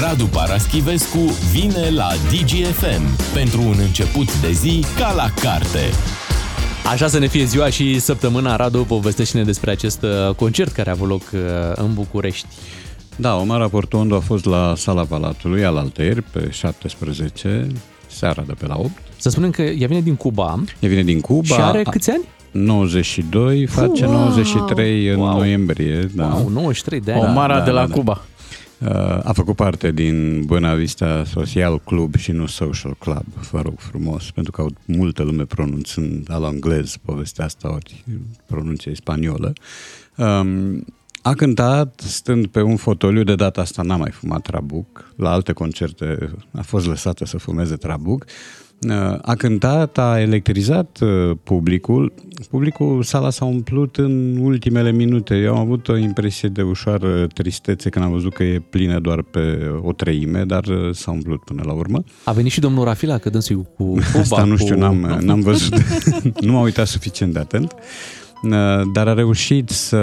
Radu Paraschivescu vine la DGFM pentru un început de zi ca la carte. Așa să ne fie ziua și săptămâna. Radu, povestește-ne despre acest uh, concert care a avut loc uh, în București. Da, Omar Aportondo a fost la Sala Palatului, al altăieri, pe 17, seara de pe la 8. Să spunem că ea vine din Cuba. Ea vine din Cuba. Și are câți ani? 92, face Wow! 93 în Wow! noiembrie. Da. Wow, 93 de ani. Omara da, de la da, da. Cuba. Uh, A făcut parte din Buena Vista Social Club și nu Social Club, vă rog frumos, pentru că au multă lume pronunțând la englez povestea asta, ori pronunție spaniolă. Um, a cântat stând pe un fotoliu, de data asta n-a mai fumat trabuc, la alte concerte a fost lăsată să fumeze trabuc. Uh, A cântat, a electrizat uh, publicul. Publicul, sala s-a umplut în ultimele minute. Eu am avut o impresie de ușoară tristețe când am văzut că e plină doar pe o treime, dar uh, s-a umplut până la urmă. A venit și domnul Rafila, că dânsul cu Cuba. Asta nu știu, cu... n-am, n-am văzut, nu m-am uitat suficient de atent, Uh, dar a reușit să,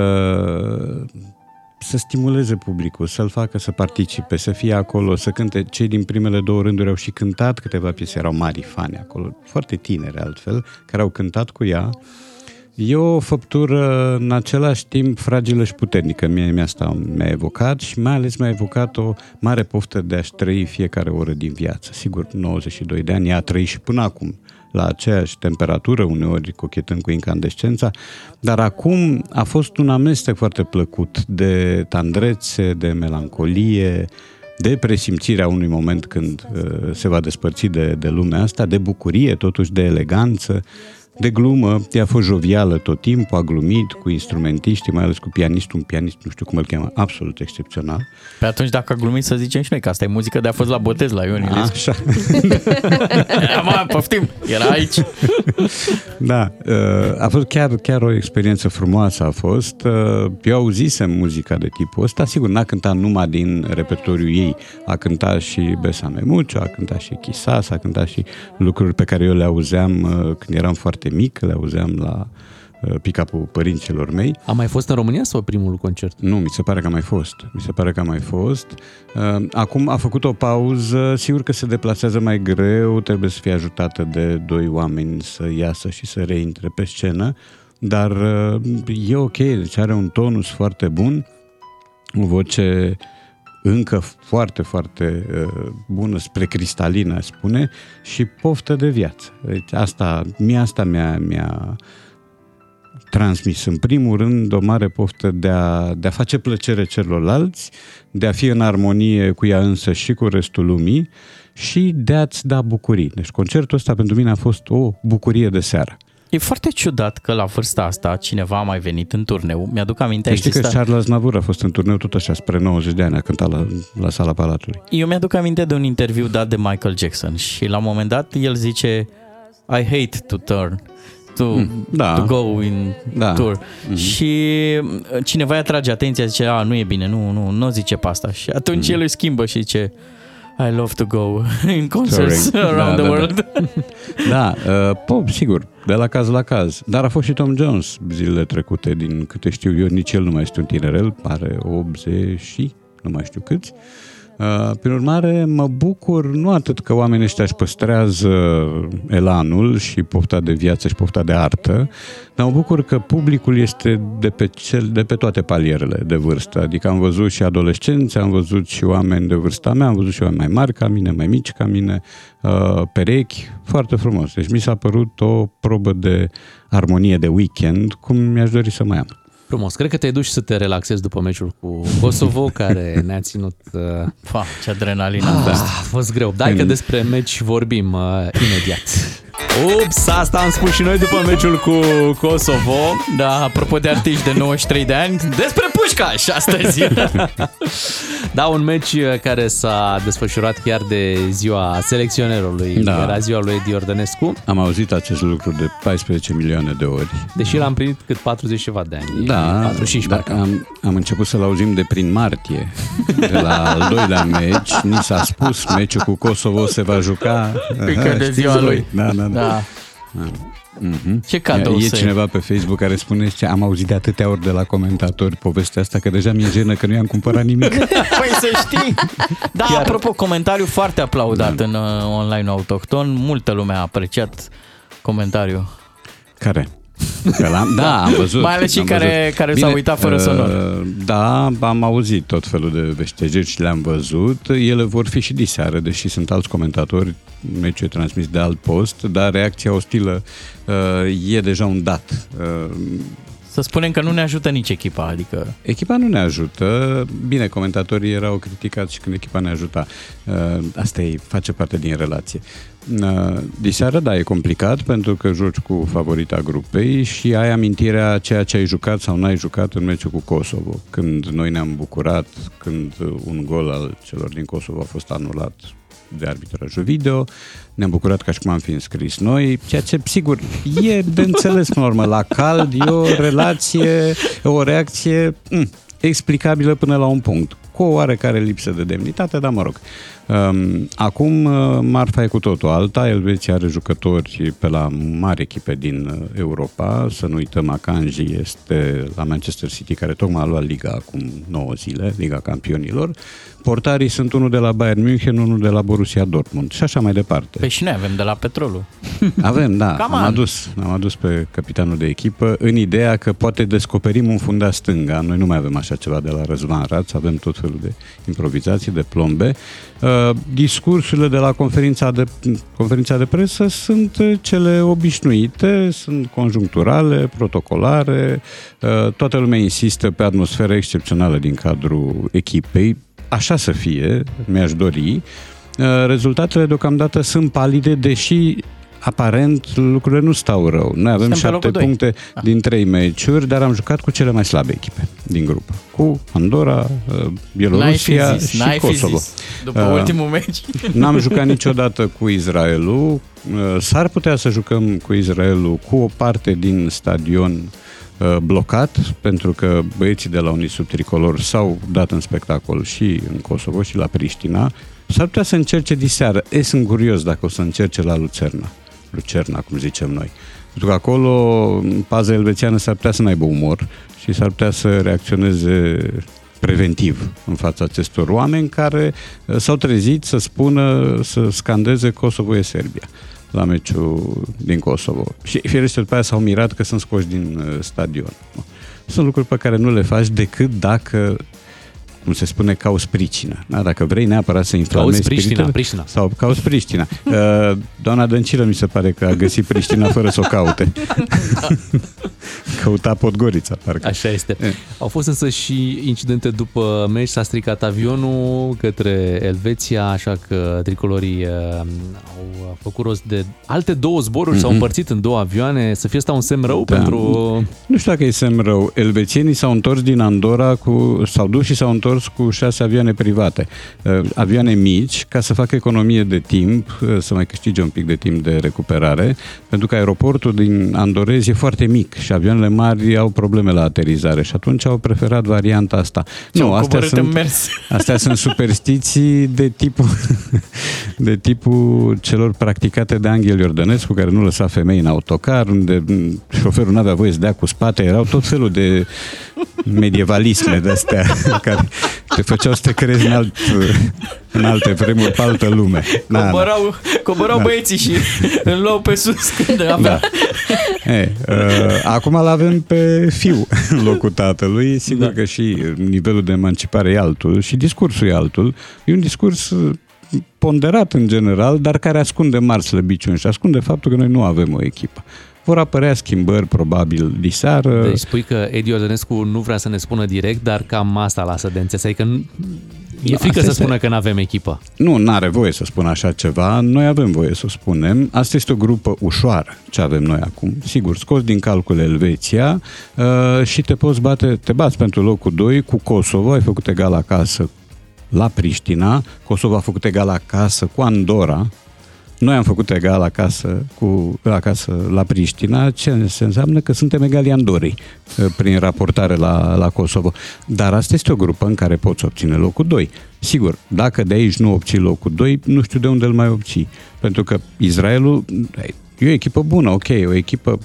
să stimuleze publicul, să-l facă să participe, să fie acolo, să cânte. Cei din primele două rânduri au și cântat câteva piese, erau mari fani acolo, foarte tinere altfel, care au cântat cu ea. E o făptură în același timp fragilă și puternică. Mie mi asta mi-a evocat și mai ales mi-a evocat o mare poftă de a-și trăi fiecare oră din viață. Sigur, 92 de ani, ea a trăit și până acum la aceeași temperatură, uneori cochetând cu incandescența, dar acum a fost un amestec foarte plăcut de tandrețe, de melancolie, de presimțirea unui moment când uh, se va despărți de, de lumea asta, de bucurie, totuși de eleganță, de glumă, ea a fost jovială tot timpul, a glumit cu instrumentiștii, mai ales cu pianistul, un pianist, nu știu cum îl cheamă, absolut excepțional. Pe atunci, dacă a glumit, să zicem și noi că asta e muzică de a fost la botez la Ion Iliescu. Așa. Mă, poftim, era aici. Da, uh, a fost chiar, chiar o experiență frumoasă a fost. Uh, Eu auzisem muzica de tipul ăsta, sigur, n-a cântat numai din repertoriul ei, a cântat și Besame Mucho, a cântat și Chisas, a cântat și lucruri pe care eu le auzeam uh, când eram foarte mic, le auzeam la uh, pick-up-ul părinților mei. A mai fost în România sau primul concert? Nu, mi se pare că a mai fost. Mi se pare că a mai fost. Uh, Acum a făcut o pauză, sigur că se deplasează mai greu, trebuie să fie ajutată de doi oameni să iasă și să reintre pe scenă, dar uh, e ok, deci are un tonus foarte bun, o voce încă foarte, foarte uh, bună, spre cristalină, aș spune, și poftă de viață. Deci asta, mie asta mi-a, mi-a transmis în primul rând o mare poftă de a, de a face plăcere celorlalți, de a fi în armonie cu ea însă și cu restul lumii și de a-ți da bucurii. Deci concertul ăsta pentru mine a fost o bucurie de seară. E foarte ciudat că la vârsta asta cineva a mai venit în turneu. Mi-aduc aminte, Știi că exista... Charles Navur a fost în turneu tot așa spre 90 de ani, a cântat la, la sala Palatului. Eu mi-aduc aminte de un interviu dat de Michael Jackson și la un moment dat el zice I hate to turn, to, da. to go in Da. tour. Și cineva îi atrage atenția, zice, a, nu e bine, nu, nu, nu zice pe asta. Și atunci el îi schimbă și zice, I love to go in concerts Touring. around Da, the da, world. Da, uh, pop, sigur, de la caz la caz. Dar a fost și Tom Jones zilele trecute, din câte știu eu, nici el nu mai este un tinerel, pare 80 și nu mai știu câți. Uh, Prin urmare, mă bucur nu atât că oamenii ăștia își păstrează elanul și pofta de viață și pofta de artă, dar mă bucur că publicul este de pe, cel, de pe toate palierele de vârstă. Adică am văzut și adolescenți, am văzut și oameni de vârsta mea, am văzut și oameni mai mari ca mine, mai mici ca mine, uh, perechi, foarte frumos. Deci mi s-a părut o probă de armonie de weekend, cum mi-aș dori să mai am. Frumos. Cred că te-ai dus să te relaxezi după meciul cu Kosovo, care ne-a ținut... Uh... Pa, ce adrenalină Ah, a fost. a fost greu. Dai că despre meci vorbim uh, imediat. Ups, asta am spus și noi după meciul cu Kosovo. Da, apropo de artiști de 93 de ani, despre Pușcaș astăzi. Da, un meci uh, care s-a desfășurat chiar de ziua selecționerului. Da. Era ziua lui Edi Ordănescu. Am auzit acest lucru de 14 milioane de ori. Deși l-am primit cât 40 ceva de ani. Da, 45 dar parcă. am, am început să-l auzim de prin martie. De la al doilea meci, ni s-a spus, meciul cu Kosovo se va juca Încă de știți ziua voi? lui. Da, da, da. Da. Mm-hmm. Ce cadou E să cineva pe Facebook care spune ce am auzit de atâtea ori de la comentatori povestea asta că deja mi-e jenă că nu i-am cumpărat nimic. Păi să știi. Da, Chiar... apropo, comentariu foarte aplaudat da. în uh, online autohton. Multă lume a apreciat comentariul. Care? Că l-am, da, am văzut. Mai ales cei care, care Bine, s-au uitat fără uh, sonor. Da, am auzit tot felul de veștejeri și le-am văzut. Ele vor fi și diseară, deși sunt alți comentatori, meciul e transmis de alt post, dar reacția ostilă uh, e deja un dat. Uh, să spunem că nu ne ajută nici echipa, adică... Echipa nu ne ajută. Bine, comentatorii erau criticați și când echipa ne ajuta. Uh, asta e, face parte din relație. Uh, diseară, da, e complicat pentru că joci cu favorita grupei și ai amintirea ceea ce ai jucat sau n-ai jucat în meciul cu Kosovo. Când noi ne-am bucurat, când un gol al celor din Kosovo a fost anulat de arbitrajul video, ne-am bucurat ca și cum am fi înscris noi, ceea ce, sigur, e de înțeles până la urmă. La cald e o relație, o reacție mm, explicabilă până la un punct, cu o oarecare lipsă de demnitate, dar mă rog. Um, acum uh, marfa e cu totul alta, Elveția are jucători pe la mari echipe din uh, Europa, să nu uităm Akanji este la Manchester City care tocmai a luat Liga acum 9 zile, Liga Campionilor, portarii sunt unul de la Bayern München, unul de la Borussia Dortmund și așa mai departe. Păi și noi avem de la Petrolul. Avem, da. am adus, am adus pe capitanul de echipă în ideea că poate descoperim un fundat stânga. Noi nu mai avem așa ceva de la Răzvan Raț, avem tot felul de improvizații, de plombe. Uh, discursurile de la conferința de, conferința de presă sunt cele obișnuite, sunt conjuncturale, protocolare, uh, toată lumea insistă pe atmosfera excepțională din cadrul echipei, așa să fie, mi-aș dori. Uh, rezultatele deocamdată sunt palide, deși aparent lucrurile nu stau rău. Noi avem Suntem șapte puncte ah. din trei meciuri, dar am jucat cu cele mai slabe echipe din grupă. Cu Andorra, uh, Bielorusia zis, și Kosovo. Zis, după uh, ultimul meci. N-am jucat niciodată cu Israelul. Uh, s-ar putea să jucăm cu Israelul cu o parte din stadion uh, Uh, blocat, pentru că băieții de la Unisub Tricolor s-au dat în spectacol și în Kosovo și la Priștina. S-ar putea să încerce diseară. E, sunt curios dacă o să încerce la Lucerna. Lucerna, cum zicem noi. Pentru că acolo paza elvețiană s-ar putea să n-aibă umor și s-ar putea să reacționeze preventiv în fața acestor oameni care uh, s-au trezit să spună, să scandeze Kosovo e Serbia la meciul din Kosovo. Și firește după aia s-au mirat că sunt scoși din uh, stadion. Sunt lucruri pe care nu le faci decât dacă cum se spune, cauți pricină. Da? Dacă vrei neapărat să inflamezi cauți Priștina, Priștina. Sau cauți Priștina. Uh, doamna Dăncilă mi se pare că a găsit Priștina fără să o caute. Căuta Podgorița, parcă. Așa este. E. Au fost însă și incidente după meci, s-a stricat avionul către Elveția, așa că tricolorii uh, au făcut rost de alte două zboruri, mm-hmm. s-au mhm. împărțit în două avioane, să fie asta un semn rău da. pentru... Nu știu dacă e semn rău. Elvețienii s-au întors din Andorra, cu, s-au dus și s-au întors cu șase avioane private. Uh, avioane mici, ca să facă economie de timp, uh, să mai câștige un pic de timp de recuperare, pentru că aeroportul din Andorez e foarte mic și avioanele mari au probleme la aterizare și atunci au preferat varianta asta. Ce nu, astea sunt, mers. astea sunt superstiții de tipul, de tipul celor practicate de Angel Iordănescu, care nu lăsa femei în autocar, unde șoferul nu avea voie să dea cu spate, erau tot felul de medievalisme de astea care te făceau să te crezi în, alt, în alte vremuri, pe altă lume. Coborau, da, coborau da. băieții și îl luau pe sus când avea. Da. E, uh, acum îl avem pe fiu în locul tatălui. Sigur da. că și nivelul de emancipare e altul și discursul e altul. E un discurs ponderat în general, dar care ascunde mari slăbiciuni și ascunde faptul că noi nu avem o echipă. Vor apărea schimbări, probabil, diseară. Deci spui că Edi Ordănescu nu vrea să ne spună direct, dar cam asta lasă de înțeles. Adică E frică să spună că nu avem echipă. Nu, nu are voie să spună așa ceva. Noi avem voie să spunem. Asta este o grupă ușoară, ce avem noi acum. Sigur, scos din calcul Elveția uh, și te poți bate, te bați pentru locul 2 cu Kosovo, ai făcut egal acasă la Priștina, Kosovo a făcut egal acasă cu Andorra, noi am făcut egal acasă, cu, acasă la Priștina, ce se înseamnă că suntem egali Andorii uh, prin raportare la, la Kosovo. Dar asta este o grupă în care poți obține locul 2. Sigur, dacă de aici nu obții locul 2, nu știu de unde îl mai obții. Pentru că Israelul e o echipă bună, ok, o echipă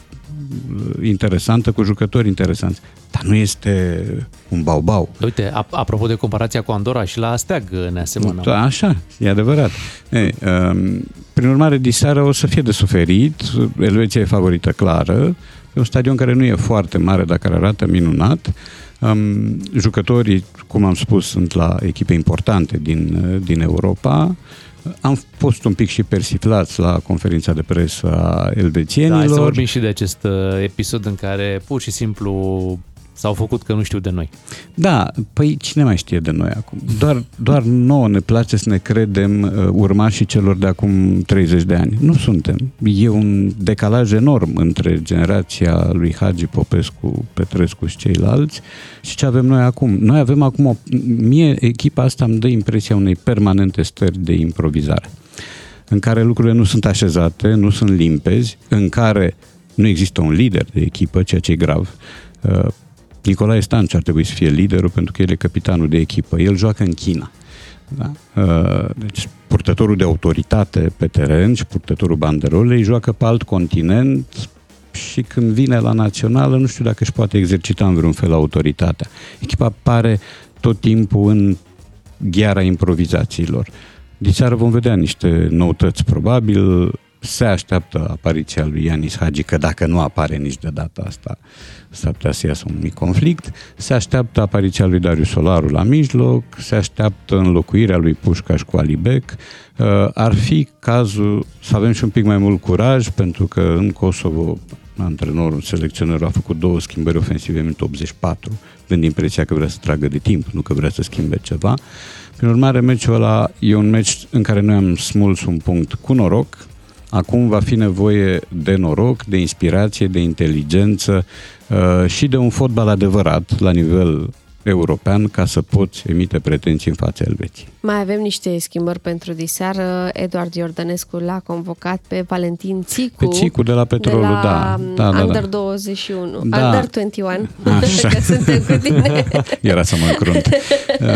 interesantă, cu jucători interesanți. Dar nu este un bau-bau. Uite, apropo de comparația cu Andorra și la Asteag ne asemănăm. Da, așa, e adevărat. Ei, um, prin urmare, diseară o să fie de suferit. Elveția e favorită clară. E un stadion care nu e foarte mare, dar care arată minunat. Um, jucătorii, cum am spus, sunt la echipe importante din, din Europa. Am fost un pic și persiflați la conferința de presă a elvețienilor. Da, hai să vorbim și de acest uh, episod în care pur și simplu S-au făcut că nu știu de noi. Da, păi cine mai știe de noi acum? Doar, doar nouă ne place să ne credem uh, urmașii celor de acum 30 de ani. Nu suntem. E un decalaj enorm între generația lui Hagi Popescu, Petrescu și ceilalți și ce avem noi acum. Noi avem acum o... Mie echipa asta îmi dă impresia unei permanente stări de improvizare în care lucrurile nu sunt așezate, nu sunt limpezi, în care nu există un lider de echipă, ceea ce e grav. Uh, Nicolae Stanciu ar trebui să fie liderul pentru că el e capitanul de echipă. El joacă în China. Da? Uh, deci purtătorul de autoritate pe teren și purtătorul banderolei joacă pe alt continent și când vine la națională nu știu dacă își poate exercita în vreun fel autoritatea. Echipa pare tot timpul în gheara improvizațiilor. Diseară vom vedea niște noutăți, probabil se așteaptă apariția lui Ianis Hagi, că dacă nu apare nici de data asta, s-ar putea să iasă un mic conflict. Se așteaptă apariția lui Darius Solaru la mijloc, se așteaptă înlocuirea lui Pușcaș cu Alibec. Uh, ar fi cazul să avem și un pic mai mult curaj, pentru că în Kosovo antrenorul, selecționerul a făcut două schimbări ofensive în 84, dând impresia că vrea să tragă de timp, nu că vrea să schimbe ceva. Prin urmare, meciul ăla e un meci în care noi am smuls un punct cu noroc, Acum va fi nevoie de noroc, de inspirație, de inteligență uh, și de un fotbal adevărat la nivel european ca să poți emite pretenții în fața Elveției. Mai avem niște schimbări pentru diseară. Eduard Iordănescu l-a convocat pe Valentin Țicu. Pe Țicu de la Petrolul, de la da. da, da Under da. 21. Da. Under 21. Așa. că suntem cu tine. Era să mă încrunt. Uh,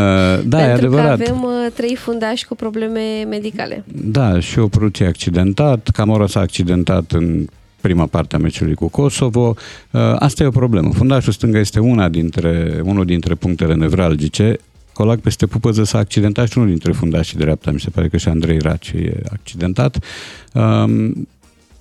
da, e adevărat. Că avem uh, trei fundași cu probleme medicale. Da, și o pruție accidentat. Camora s-a accidentat în prima parte a meciului cu Kosovo. Uh, asta e o problemă. Fundașul stângă este una dintre, unul dintre punctele nevralgice. Colac peste pupăză s-a accidentat și unul dintre fundașii dreapta, mi se pare că și Andrei Raci e accidentat. Um,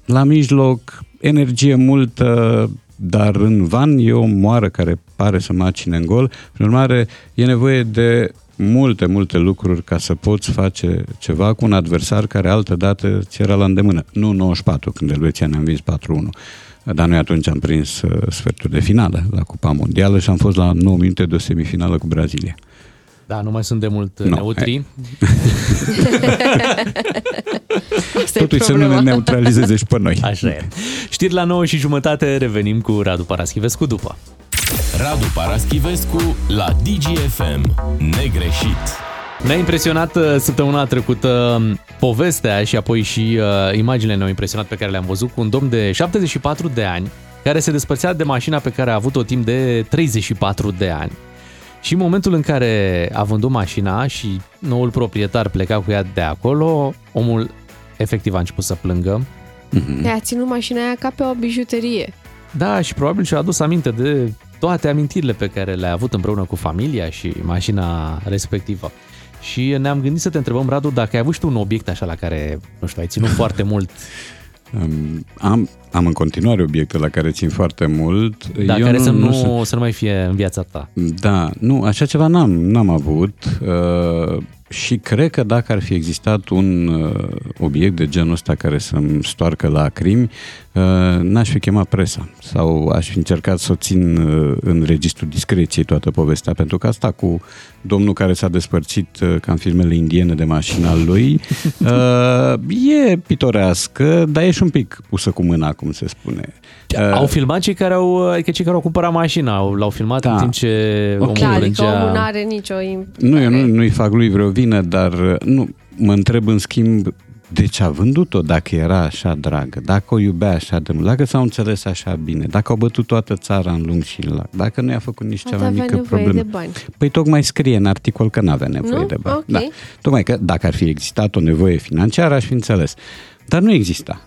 la mijloc, energie multă, dar în van e o moară care pare să macine în gol. Prin urmare, e nevoie de multe, multe lucruri ca să poți face ceva cu un adversar care altă dată ți era la îndemână. Nu 94, când Elveția ne-a învins 4-1. Dar noi atunci am prins uh, sfertul de finală la Cupa Mondială și am fost la 9 minute de o semifinală cu Brazilia. Da, nu mai sunt de mult no, neutri. Totuși să nu ne neutralizeze și pe noi. Așa e. Știri la 9 și jumătate, revenim cu Radu Paraschivescu după. Radu Paraschivescu la DGFM. Negreșit. Ne-a impresionat uh, săptămâna trecută um, povestea și apoi și uh, imaginile ne-au impresionat pe care le-am văzut cu un domn de 74 de ani care se despărțea de mașina pe care a avut-o timp de 34 de ani. Și în momentul în care a vândut mașina și noul proprietar pleca cu ea de acolo, omul efectiv a început să plângă. Mm-hmm. A ținut mașina aia ca pe o bijuterie. Da, și probabil și-a adus aminte de toate amintirile pe care le-a avut împreună cu familia și mașina respectivă. Și ne-am gândit să te întrebăm, Radu, dacă ai avut și tu un obiect așa la care, nu știu, ai ținut foarte mult. Am, am în continuare obiecte la care țin foarte mult. Da, Eu care nu, să, nu, nu, să nu mai fie în viața ta. Da, nu, așa ceva n-am, n-am avut. Uh, și cred că dacă ar fi existat un uh, obiect de genul ăsta care să-mi stoarcă lacrimi, uh, n-aș fi chemat presa sau aș fi încercat să o țin uh, în registru discreției toată povestea, pentru că asta cu domnul care s-a despărțit uh, ca în filmele indiene de mașina lui uh, e pitorească, dar e și un pic pusă cu mâna, cum se spune. Uh, au filmat cei care au, adică cei care au cumpărat mașina, l-au filmat da. în timp ce okay. omul da, adică omul nu are nicio... Nu, eu nu, nu-i fac lui vreo vină, dar uh, nu, mă întreb în schimb de ce a vândut-o dacă era așa dragă, dacă o iubea așa de mult, dacă s-au înțeles așa bine, dacă au bătut toată țara în lung și în lac, dacă nu i-a făcut nici cea Poate mai avea mică nevoie problemă. de bani. Păi tocmai scrie în articol că n-avea nevoie Nu? de bani. Ok. Da. Tocmai că dacă ar fi existat o nevoie financiară, aș fi înțeles. Dar nu exista.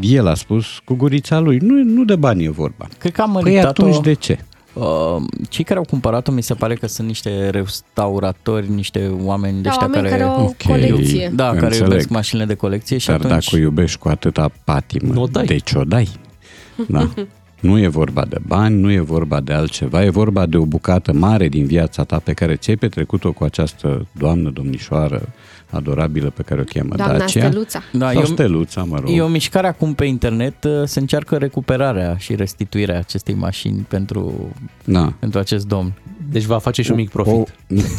El a spus cu gurița lui, nu, nu de bani e vorba. Cred că am Păi meritat-o... atunci de ce? Uh, cei care au cumpărat-o mi se pare că sunt niște restauratori, niște oameni de Da, ăștia oameni care... care au Ok. colecție. Da, care Înțeleg. iubesc mașinile de colecție și Dar atunci... dacă o iubești cu atâta patimă, N-o dai. de ce o dai? Da. Nu e vorba de bani, nu e vorba de altceva, e vorba de o bucată mare din viața ta pe care ți-ai petrecut-o cu această doamnă, domnișoară adorabilă pe care o cheamă Doamna Dacia. Steluța. Da, sau eu, Steluța, mă rog. e o mișcare acum pe internet, uh, se încearcă recuperarea și restituirea acestei mașini pentru, Da. pentru acest domn. Deci va face și un mic profit. O,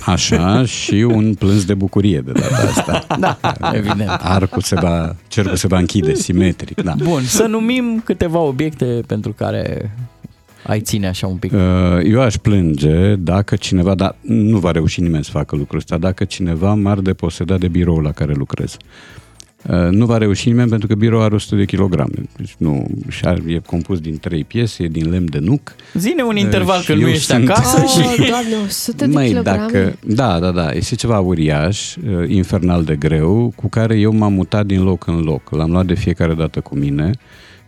așa și un plâns de bucurie de data asta. Da, evident. Arcul se va, cercul se va închide simetric. Da. Bun, să numim câteva obiecte pentru care ai ține așa un pic. Uh, Eu aș plânge dacă cineva, dar nu va reuși nimeni să facă lucrul ăsta, dacă cineva m-ar deposeda de birou la care lucrez. Uh, Nu va reuși nimeni pentru că birou are 100 de kilograme. Deci nu, și are- e compus din trei piese, e din lemn de nuc. Zine un interval și când nu eu ești sunt- acasă Oh, și... doamne, 100 de Măi, kilograme? dacă, da, da, da, este ceva uriaș, uh, infernal de greu, cu care eu m-am mutat din loc în loc. L-am luat de fiecare dată cu mine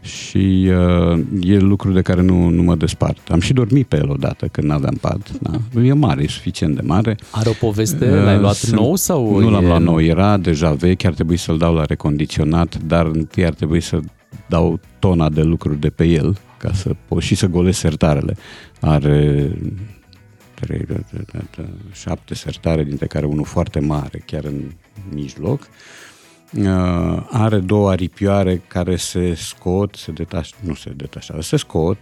și uh, e lucru de care nu, nu mă despart. Am și dormit pe el odată când n-aveam pat. Da. E mare, e suficient de mare. Are o poveste? L-ai luat Sunt- nou sau Nu l-am e- luat nou, era deja vechi, ar trebui să-l dau la recondiționat, dar întâi ar trebui să dau tona de lucruri de pe el, ca să pot și să golesc sertarele. Are trei, da, da, da, da, șapte sertare, dintre care unul foarte mare, chiar în mijloc. Uh, are două aripioare care se scot, se detaș, nu se detașează, se scot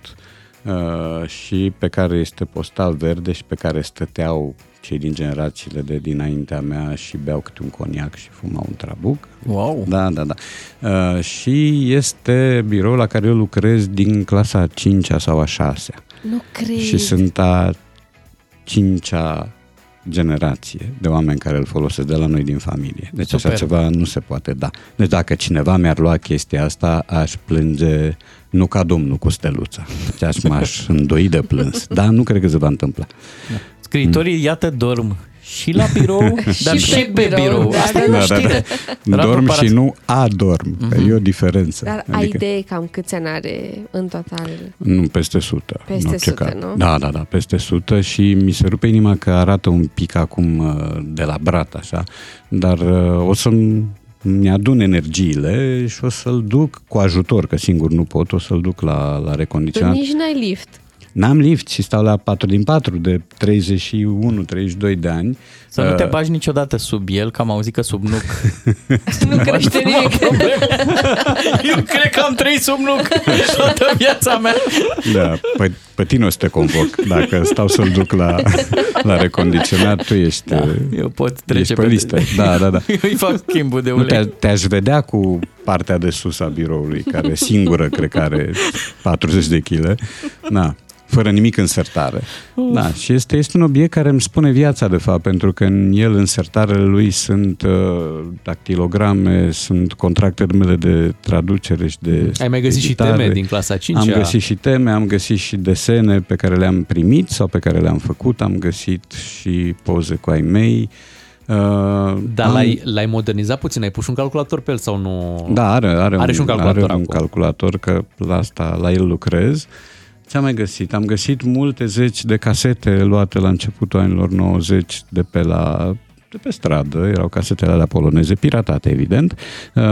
uh, și pe care este postal verde și pe care stăteau cei din generațiile de dinaintea mea și beau câte un coniac și fumau un trabuc. Wow! Da, da, da. Uh, și este birou la care eu lucrez din clasa a 5 sau a 6 Nu cred. și sunt a cincea generație de oameni care îl folosesc de la noi din familie. Deci Super. așa ceva nu se poate da. Deci dacă cineva mi-ar lua chestia asta, aș plânge nu ca domnul cu steluța. Deci aș m-aș îndoi de plâns. Dar nu cred că se va întâmpla. Scriitorii, iată, dorm și la birou, dar și, pe pe birou, birou. da, Asta e da, o da, da. știre. Radu Dorm Paraț- și nu adorm. Mm-hmm. E o diferență. Dar ai idee cam câți ani are în total? Nu, peste 100. Peste în orice 100, caz. nu? Da, da, da, peste 100 și mi se rupe inima că arată un pic acum uh, de la brat, așa, dar uh, o să-mi mi-adun energiile și o să-l duc cu ajutor, că singur nu pot, o să-l duc la, la Tu recondiționat. nici n-ai lift. N-am lift și stau la 4 din 4 de 31-32 de ani. Să nu te Uh, bagi niciodată sub el, că am auzit că sub nuc. Nu crește nimic. Eu cred că am trăit sub nuc toată viața mea. Da, pe, pe tine o să te convoc. Dacă stau să-l duc la, la recondiționat, tu ești, Da, uh, eu pot trece ești pe listă. Da, da, da. Eu îi fac schimbul de Nu, te, ulei. te-aș vedea cu partea de sus a biroului, care singură cred că are 40 de kg. Na, fără nimic în sertare. Da, și este, este un obiect care îmi spune viața, de fapt, pentru că în el, în sertarele lui, sunt uh, dactilograme, sunt contractele mele de traducere și de Ai mai găsit și editare. teme din clasa 5 Am găsit și teme, am găsit și desene pe care le-am primit sau pe care le-am făcut, am găsit și poze cu ai mei. Uh, Dar am- l-ai, l-ai modernizat puțin? Ai pus și un calculator pe el sau nu? Da, are, are, Are și un calculator are un acum. calculator, că la asta, la el lucrez. Ce am mai găsit? Am găsit multe zeci de casete luate la începutul anilor 90 de pe la de pe stradă, erau casetele alea poloneze, piratate, evident. Uh,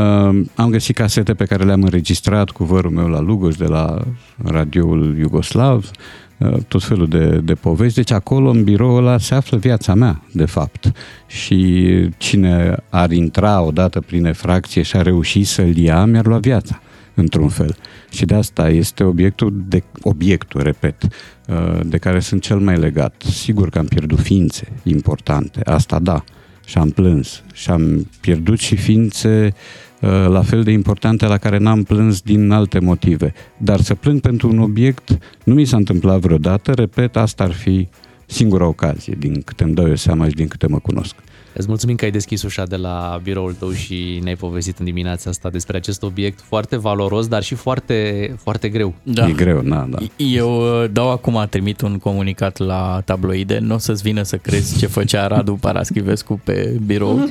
am găsit casete pe care le-am înregistrat cu vărul meu la Lugoj, de la radioul Iugoslav, uh, tot felul de, de povești. Deci acolo, în biroul ăla, se află viața mea, de fapt. Și cine ar intra odată prin efracție și a reușit să-l ia, mi-ar lua viața într-un fel. Și de asta este obiectul, de, obiectul, repet, uh, de care sunt cel mai legat. Sigur că am pierdut ființe importante, asta da, și am plâns. Și am pierdut și ființe uh, la fel de importante la care n-am plâns din alte motive. Dar să plâng pentru un obiect nu mi s-a întâmplat vreodată, repet, asta ar fi singura ocazie, din câte îmi dau eu seama și din câte mă cunosc. Îți mulțumim că ai deschis ușa de la biroul tău și ne-ai povestit în dimineața asta despre acest obiect foarte valoros, dar și foarte, foarte greu. Da. E greu, da, da. Eu uh, dau acum, trimit un comunicat la tabloide, nu o să-ți vină să crezi ce făcea Radu Paraschivescu pe birou.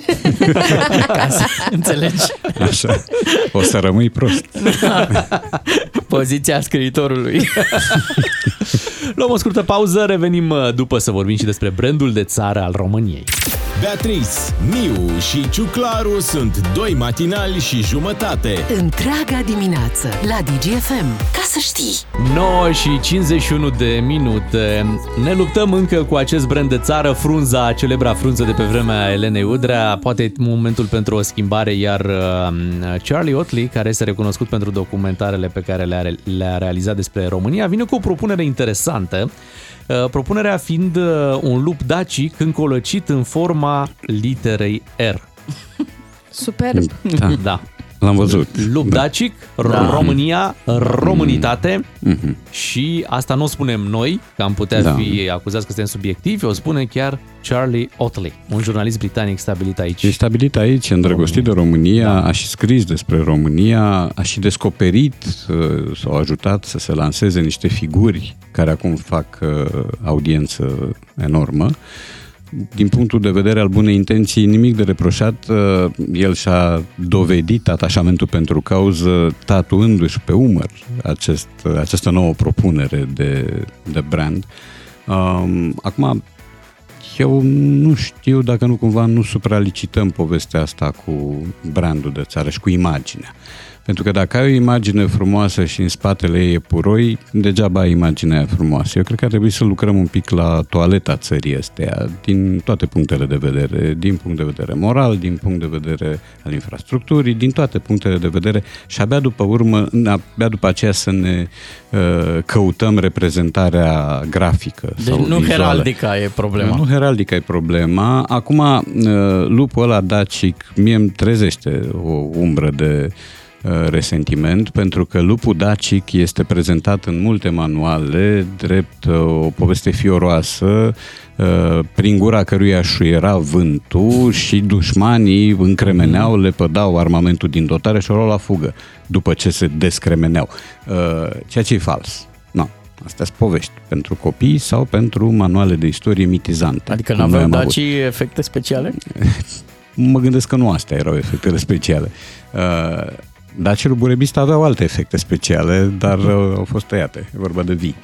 Ca să înțelegi Așa. O să rămâi prost. poziția scriitorului. Luăm o scurtă pauză, revenim uh, după să vorbim și despre brandul de țară al României. Beatrice, Miu și Ciuclaru sunt doi matinali și jumătate. Întreaga dimineață la DGFM. Ca să știi! 9 și 51 de minute. Ne luptăm încă cu acest brand de țară, frunza, celebra frunză de pe vremea Elenei Udrea. Poate e momentul pentru o schimbare, iar uh, Charlie Otley, care este recunoscut pentru documentarele pe care le-a, le-a realizat despre România, vine cu o propunere interesantă. Uh, Propunerea fiind uh, un lup dacic încolăcit în forma literei R. Superb. Da, Da. L-am văzut. Lup da. dacic, da. România, românitate Mhm. și asta nu o spunem noi, că am putea Da. fi acuzați că suntem subiectivi, o spune chiar Charlie Otley, un jurnalist britanic stabilit aici. E stabilit aici, îndrăgostit de România, Da. a și scris despre România, a și descoperit uh, sau a ajutat să se lanseze niște figuri care acum fac uh, audiență enormă. Din punctul de vedere al bunei intenții, nimic de reproșat. uh, El și-a dovedit atașamentul pentru cauză tatuându-și pe umăr acest, această nouă propunere de, de brand. Um, Acum, eu nu știu dacă nu cumva nu supralicităm povestea asta cu brandul de țară și cu imaginea. Pentru că dacă ai o imagine frumoasă și în spatele ei e puroi, degeaba ai imaginea aia frumoasă. Eu cred că ar trebui să lucrăm un pic la toaleta țării astea, din toate punctele de vedere, din punct de vedere moral, din punct de vedere al infrastructurii, din toate punctele de vedere și abia după urmă, abia după aceea să ne uh, căutăm reprezentarea grafică Deci sau nu vizuală. heraldica e problema. Nu heraldica e problema. Acum, uh, lupul ăla dacic mie îmi trezește o umbră de uh, resentiment pentru că lupul dacic este prezentat în multe manuale drept uh, o poveste fioroasă uh, prin gura căruia șuiera vântul și dușmanii încremeneau, le pădau armamentul din dotare și o luau la fugă după ce se descremeneau. Uh, Ceea ce e fals. Nu. Astea sunt povești pentru copii sau pentru manuale de istorie mitizante. Adică cum nu noi aveau am avut. dacii efecte speciale? Mă gândesc că nu astea erau efectele speciale. Uh, Dacii Burebist aveau alte efecte speciale, dar uh, au fost tăiate. E vorba de vii.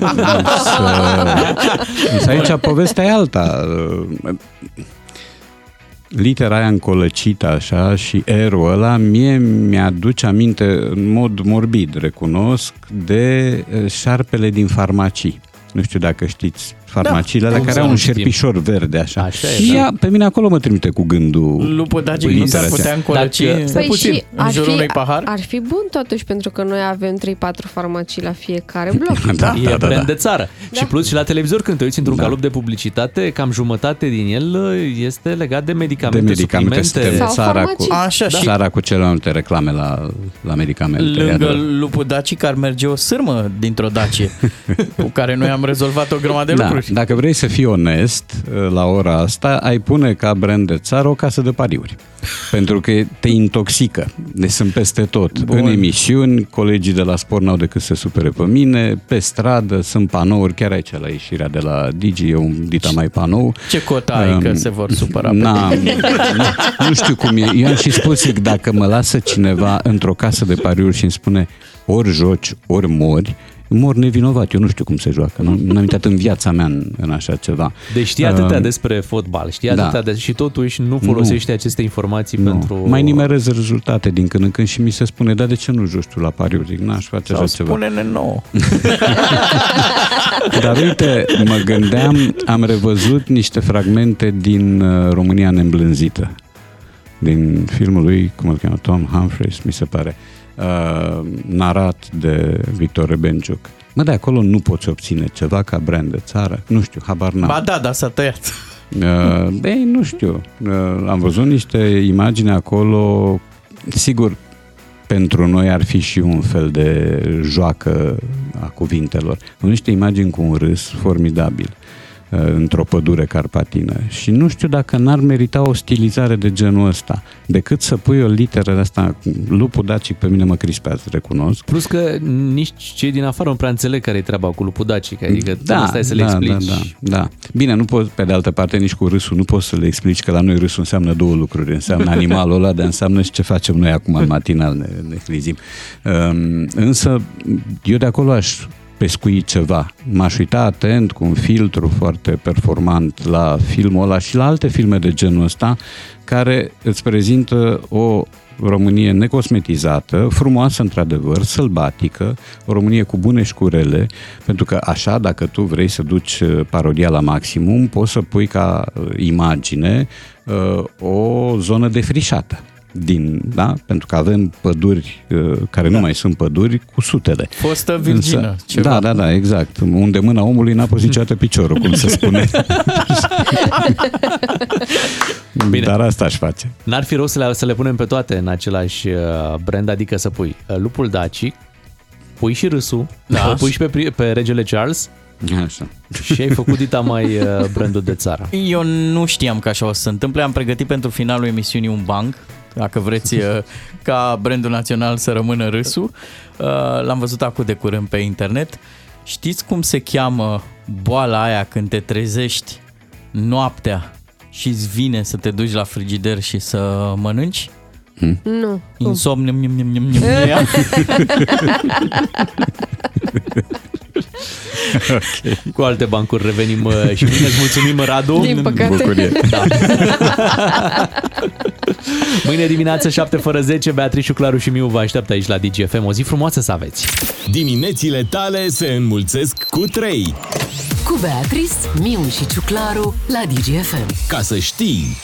însă, însă aici povestea e alta. Uh, Litera aia încolăcită așa și erul ăla mie mi-aduce aminte în mod morbid, recunosc, de uh, șarpele din farmacii. Nu știu dacă știți farmaciile alea cum care să au nu un știm. șerpișor verde așa. Așa e, și da. ea, pe mine acolo mă trimite cu gândul. Lupul dacic Păi, nu s-ar literația. putea încolăci Dacă- Stai Păi puțin, și în ar jurul fi, unui pahar? ar fi bun totuși pentru că noi avem 3-4 farmacii la fiecare bloc. Da, e da, da, brand da. de țară. Da. Și plus și la televizor, când te uiți într-un Da. calup de publicitate, cam jumătate din el uh, este legat de medicamente, De medicamente, suplimente. suntem Sau țara cu, farmacii. Așa, și- țara cu cele mai multe reclame la, la medicamente. e Lângă adevărat. lupul dacic ar merge o sârmă dintr-o dacie cu care noi am rezolvat o grămadă de Da, lucruri. dacă vrei să fii onest, la ora asta, ai pune ca brand de țară o casă de pariuri. Pentru că te intoxică. Deci sunt peste tot. Bun. În emisiuni, colegii de la sport n-au decât să se supere pe mine, pe stradă, sunt panouri, chiar aici la ieșirea de la Digi, e un dita mai panou. Ce cota ai că Um, se vor supăra pe Na, nu, nu știu cum e. Eu am și spus, zic, dacă mă lasă cineva într-o casă de pariuri și îmi spune ori joci, ori mori, mor nevinovat. Eu nu știu cum se joacă. Nu am intrat în viața mea în, în așa ceva. Deci știi atâtea Um, despre fotbal, știi da. atâtea de... și totuși nu folosește aceste informații Nu. pentru... Mai nimerez rezultate din când în când și mi se spune, da, de ce nu joci tu la pariuri? Zic, n-aș face Sau așa ceva. spune-ne nouă. Dar uite, mă gândeam, am revăzut niște fragmente din uh, România neîmblânzită. Din filmul lui, cum îl cheamă, Tom Humphreys, mi se pare, uh, narat de Victor Rebenciuc. Mă, de acolo nu poți obține ceva ca brand de țară? Nu știu, habar n-am. Ba da, da, s-a tăiat. Uh, ei, nu știu. Uh, am văzut niște imagini acolo. Sigur, pentru noi ar fi și un fel de joacă a cuvintelor. Au niște imagini cu un râs formidabil. uh, într-o pădure carpatină. Și nu știu dacă n-ar merita o stilizare de genul ăsta, decât să pui o literă de asta, lupul dacic pe mine mă crispează, recunosc. Plus că nici cei din afară nu prea înțeleg care e treaba cu lupul dacic, adică Da, stai să le da, explici. da, da, da. Bine, nu poți, pe de altă parte, nici cu râsul, nu poți să le explici că la noi râsul înseamnă două lucruri. Înseamnă animalul ăla, dar înseamnă și ce facem noi acum în matinal, ne, ne crizim. Um, însă, eu de acolo aș pescui ceva. M-aș uita atent cu un filtru foarte performant la filmul ăla și la alte filme de genul ăsta care îți prezintă o Românie necosmetizată, frumoasă într-adevăr, sălbatică, o Românie cu bune și cu rele, pentru că așa, dacă tu vrei să duci uh, parodia la maximum, poți să pui ca uh, imagine uh, o zonă defrișată. Din, da? Pentru că avem păduri uh, care nu mai sunt păduri cu sutele. Fostă virgină, Însă- ceva. Da, da, da, exact. Unde mâna omului n-a pus niciodată piciorul, cum se spune. Bine. Dar asta aș face. N-ar fi rău să le, să le punem pe toate în același uh, brand, adică să pui uh, lupul dacic, pui și râsul, Da. da. pui și pe, pri- pe regele Charles Așa. și ai făcut dita mai uh, brandul de țară. Eu nu știam că așa o să se întâmple. Am pregătit pentru finalul emisiunii un banc, dacă vreți uh, ca brandul național să rămână râsul. Uh, L-am văzut acum de curând pe internet. Știți cum se cheamă boala aia când te trezești noaptea și îți vine să te duci la frigider și să mănânci? Nu. Cum? Insomniu, nim, nim, nim, nim, nim. Cu alte bancuri revenim uh, și bine îți mulțumim, Radu. Din păcate. Bucurie. Da. Mâine dimineață 7 fără 10, Beatrice, Claru și Miu vă așteaptă aici la DGFM. O zi frumoasă să aveți! Diminețile tale se înmulțesc cu 3. Cu Beatrice, Miu și Ciuclaru la DGFM. Ca să știi...